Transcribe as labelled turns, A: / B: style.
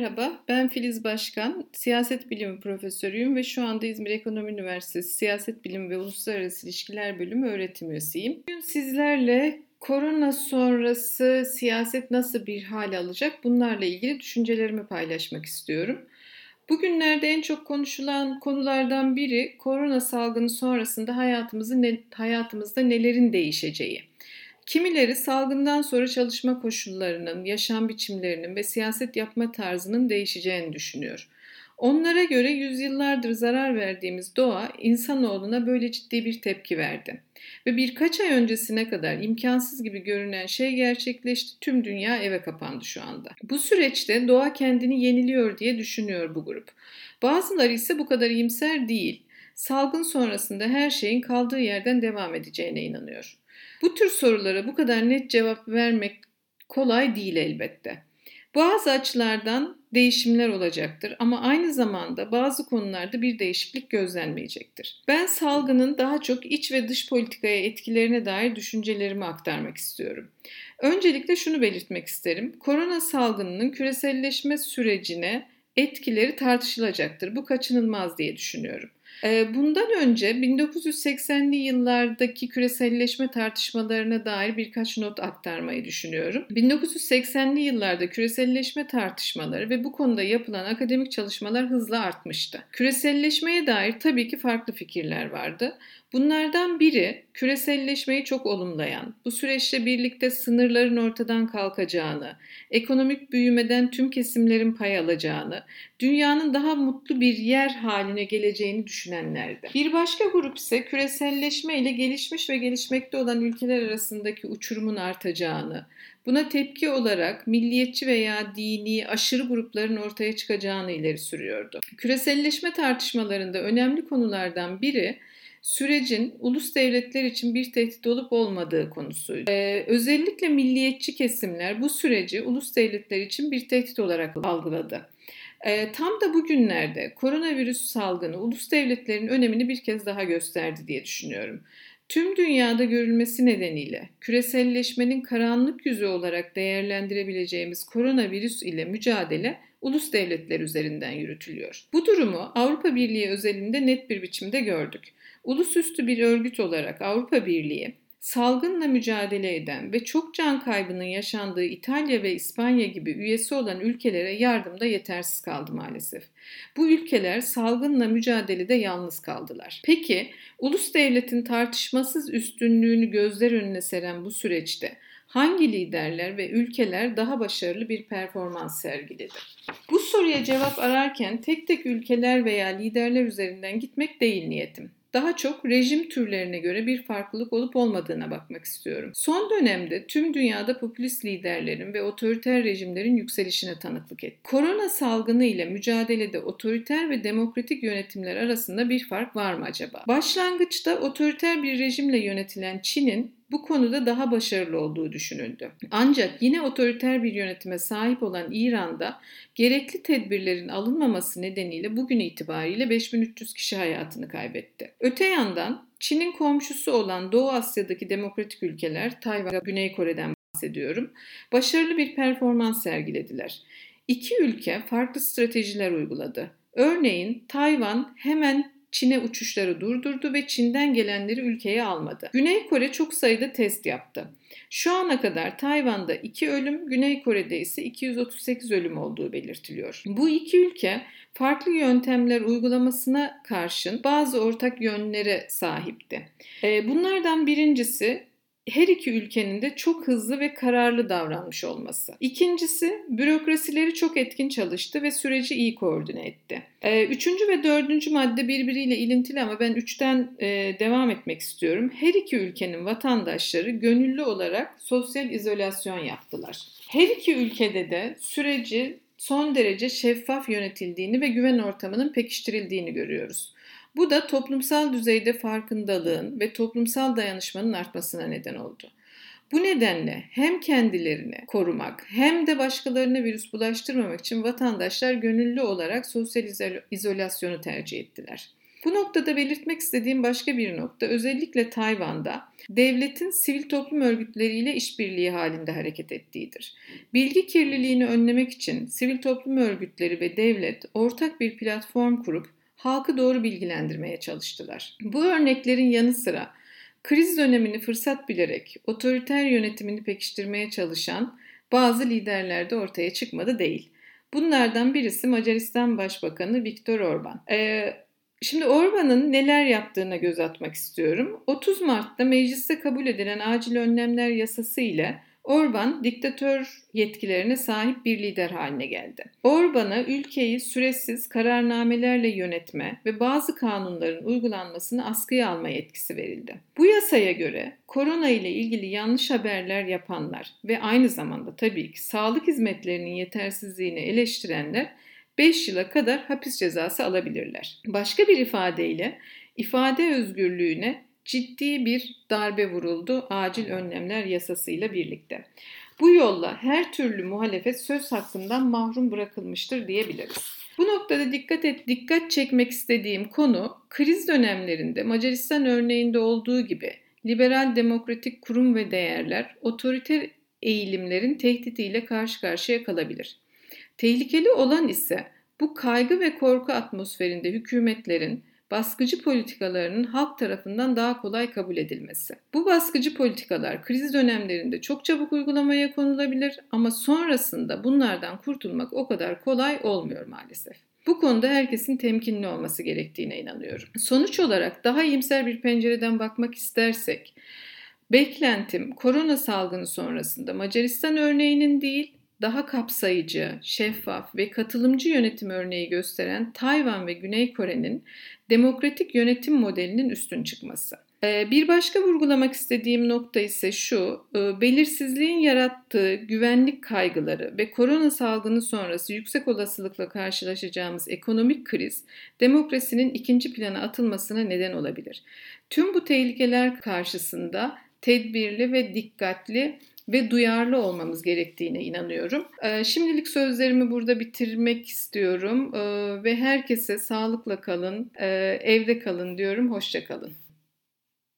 A: Merhaba, ben Filiz Başkan, siyaset bilimi profesörüyüm ve şu anda İzmir Ekonomi Üniversitesi Siyaset Bilimi ve Uluslararası İlişkiler Bölümü öğretim üyesiyim. Bugün sizlerle korona sonrası siyaset nasıl bir hal alacak bunlarla ilgili düşüncelerimi paylaşmak istiyorum. Bugünlerde en çok konuşulan konulardan biri korona salgını sonrasında hayatımızı hayatımızda nelerin değişeceği. Kimileri salgından sonra çalışma koşullarının, yaşam biçimlerinin ve siyaset yapma tarzının değişeceğini düşünüyor. Onlara göre yüzyıllardır zarar verdiğimiz doğa insanoğluna böyle ciddi bir tepki verdi. Ve birkaç ay öncesine kadar imkansız gibi görünen şey gerçekleşti. Tüm dünya eve kapandı şu anda. Bu süreçte doğa kendini yeniliyor diye düşünüyor bu grup. Bazıları ise bu kadar iyimser değil. Salgın sonrasında her şeyin kaldığı yerden devam edeceğine inanıyor. Bu tür sorulara bu kadar net cevap vermek kolay değil elbette. Bazı açılardan değişimler olacaktır ama aynı zamanda bazı konularda bir değişiklik gözlenmeyecektir. Ben salgının daha çok iç ve dış politikaya etkilerine dair düşüncelerimi aktarmak istiyorum. Öncelikle şunu belirtmek isterim. Korona salgınının küreselleşme sürecine etkileri tartışılacaktır. Bu kaçınılmaz diye düşünüyorum. Ee, bundan önce 1980'li yıllardaki küreselleşme tartışmalarına dair birkaç not aktarmayı düşünüyorum. 1980'li yıllarda küreselleşme tartışmaları ve bu konuda yapılan akademik çalışmalar hızla artmıştı. Küreselleşmeye dair tabii ki farklı fikirler vardı. Bunlardan biri küreselleşmeyi çok olumlayan, bu süreçte birlikte sınırların ortadan kalkacağını, ekonomik büyümeden tüm kesimlerin pay alacağını, dünyanın daha mutlu bir yer haline geleceğini düşünenlerdi. Bir başka grup ise küreselleşme ile gelişmiş ve gelişmekte olan ülkeler arasındaki uçurumun artacağını, buna tepki olarak milliyetçi veya dini aşırı grupların ortaya çıkacağını ileri sürüyordu. Küreselleşme tartışmalarında önemli konulardan biri sürecin ulus devletler için bir tehdit olup olmadığı konusuydu. Ee, özellikle milliyetçi kesimler bu süreci ulus devletler için bir tehdit olarak algıladı. E, tam da bugünlerde koronavirüs salgını ulus devletlerin önemini bir kez daha gösterdi diye düşünüyorum. Tüm dünyada görülmesi nedeniyle küreselleşmenin karanlık yüzü olarak değerlendirebileceğimiz koronavirüs ile mücadele ulus devletler üzerinden yürütülüyor. Bu durumu Avrupa Birliği özelinde net bir biçimde gördük. Ulusüstü bir örgüt olarak Avrupa Birliği salgınla mücadele eden ve çok can kaybının yaşandığı İtalya ve İspanya gibi üyesi olan ülkelere yardımda yetersiz kaldı maalesef. Bu ülkeler salgınla mücadelede yalnız kaldılar. Peki ulus devletin tartışmasız üstünlüğünü gözler önüne seren bu süreçte hangi liderler ve ülkeler daha başarılı bir performans sergiledi? Bu soruya cevap ararken tek tek ülkeler veya liderler üzerinden gitmek değil niyetim daha çok rejim türlerine göre bir farklılık olup olmadığına bakmak istiyorum. Son dönemde tüm dünyada popülist liderlerin ve otoriter rejimlerin yükselişine tanıklık etti. Korona salgını ile mücadelede otoriter ve demokratik yönetimler arasında bir fark var mı acaba? Başlangıçta otoriter bir rejimle yönetilen Çin'in bu konuda daha başarılı olduğu düşünüldü. Ancak yine otoriter bir yönetime sahip olan İran'da gerekli tedbirlerin alınmaması nedeniyle bugün itibariyle 5300 kişi hayatını kaybetti. Öte yandan Çin'in komşusu olan Doğu Asya'daki demokratik ülkeler, Tayvan, Güney Kore'den bahsediyorum, başarılı bir performans sergilediler. İki ülke farklı stratejiler uyguladı. Örneğin Tayvan hemen Çin'e uçuşları durdurdu ve Çin'den gelenleri ülkeye almadı. Güney Kore çok sayıda test yaptı. Şu ana kadar Tayvan'da 2 ölüm, Güney Kore'de ise 238 ölüm olduğu belirtiliyor. Bu iki ülke farklı yöntemler uygulamasına karşın bazı ortak yönlere sahipti. Ee, bunlardan birincisi her iki ülkenin de çok hızlı ve kararlı davranmış olması. İkincisi, bürokrasileri çok etkin çalıştı ve süreci iyi koordine etti. Ee, üçüncü ve dördüncü madde birbiriyle ilintili ama ben üçten e, devam etmek istiyorum. Her iki ülkenin vatandaşları gönüllü olarak sosyal izolasyon yaptılar. Her iki ülkede de süreci son derece şeffaf yönetildiğini ve güven ortamının pekiştirildiğini görüyoruz. Bu da toplumsal düzeyde farkındalığın ve toplumsal dayanışmanın artmasına neden oldu. Bu nedenle hem kendilerini korumak hem de başkalarına virüs bulaştırmamak için vatandaşlar gönüllü olarak sosyal izolasyonu tercih ettiler. Bu noktada belirtmek istediğim başka bir nokta özellikle Tayvan'da devletin sivil toplum örgütleriyle işbirliği halinde hareket ettiğidir. Bilgi kirliliğini önlemek için sivil toplum örgütleri ve devlet ortak bir platform kurup halkı doğru bilgilendirmeye çalıştılar. Bu örneklerin yanı sıra kriz dönemini fırsat bilerek otoriter yönetimini pekiştirmeye çalışan bazı liderler de ortaya çıkmadı değil. Bunlardan birisi Macaristan Başbakanı Viktor Orban. Ee, Şimdi Orban'ın neler yaptığına göz atmak istiyorum. 30 Mart'ta mecliste kabul edilen acil önlemler yasası ile Orban diktatör yetkilerine sahip bir lider haline geldi. Orban'a ülkeyi süresiz kararnamelerle yönetme ve bazı kanunların uygulanmasını askıya alma yetkisi verildi. Bu yasaya göre korona ile ilgili yanlış haberler yapanlar ve aynı zamanda tabii ki sağlık hizmetlerinin yetersizliğini eleştirenler 5 yıla kadar hapis cezası alabilirler. Başka bir ifadeyle ifade özgürlüğüne ciddi bir darbe vuruldu acil önlemler yasasıyla birlikte. Bu yolla her türlü muhalefet söz hakkından mahrum bırakılmıştır diyebiliriz. Bu noktada dikkat et, dikkat çekmek istediğim konu kriz dönemlerinde Macaristan örneğinde olduğu gibi liberal demokratik kurum ve değerler otoriter eğilimlerin tehditiyle karşı karşıya kalabilir. Tehlikeli olan ise bu kaygı ve korku atmosferinde hükümetlerin baskıcı politikalarının halk tarafından daha kolay kabul edilmesi. Bu baskıcı politikalar kriz dönemlerinde çok çabuk uygulamaya konulabilir ama sonrasında bunlardan kurtulmak o kadar kolay olmuyor maalesef. Bu konuda herkesin temkinli olması gerektiğine inanıyorum. Sonuç olarak daha iyimser bir pencereden bakmak istersek, beklentim korona salgını sonrasında Macaristan örneğinin değil, daha kapsayıcı, şeffaf ve katılımcı yönetim örneği gösteren Tayvan ve Güney Kore'nin demokratik yönetim modelinin üstün çıkması. Ee, bir başka vurgulamak istediğim nokta ise şu, e, belirsizliğin yarattığı güvenlik kaygıları ve korona salgını sonrası yüksek olasılıkla karşılaşacağımız ekonomik kriz, demokrasinin ikinci plana atılmasına neden olabilir. Tüm bu tehlikeler karşısında tedbirli ve dikkatli ve duyarlı olmamız gerektiğine inanıyorum. Ee, şimdilik sözlerimi burada bitirmek istiyorum ee, ve herkese sağlıkla kalın, e, evde kalın diyorum. Hoşçakalın.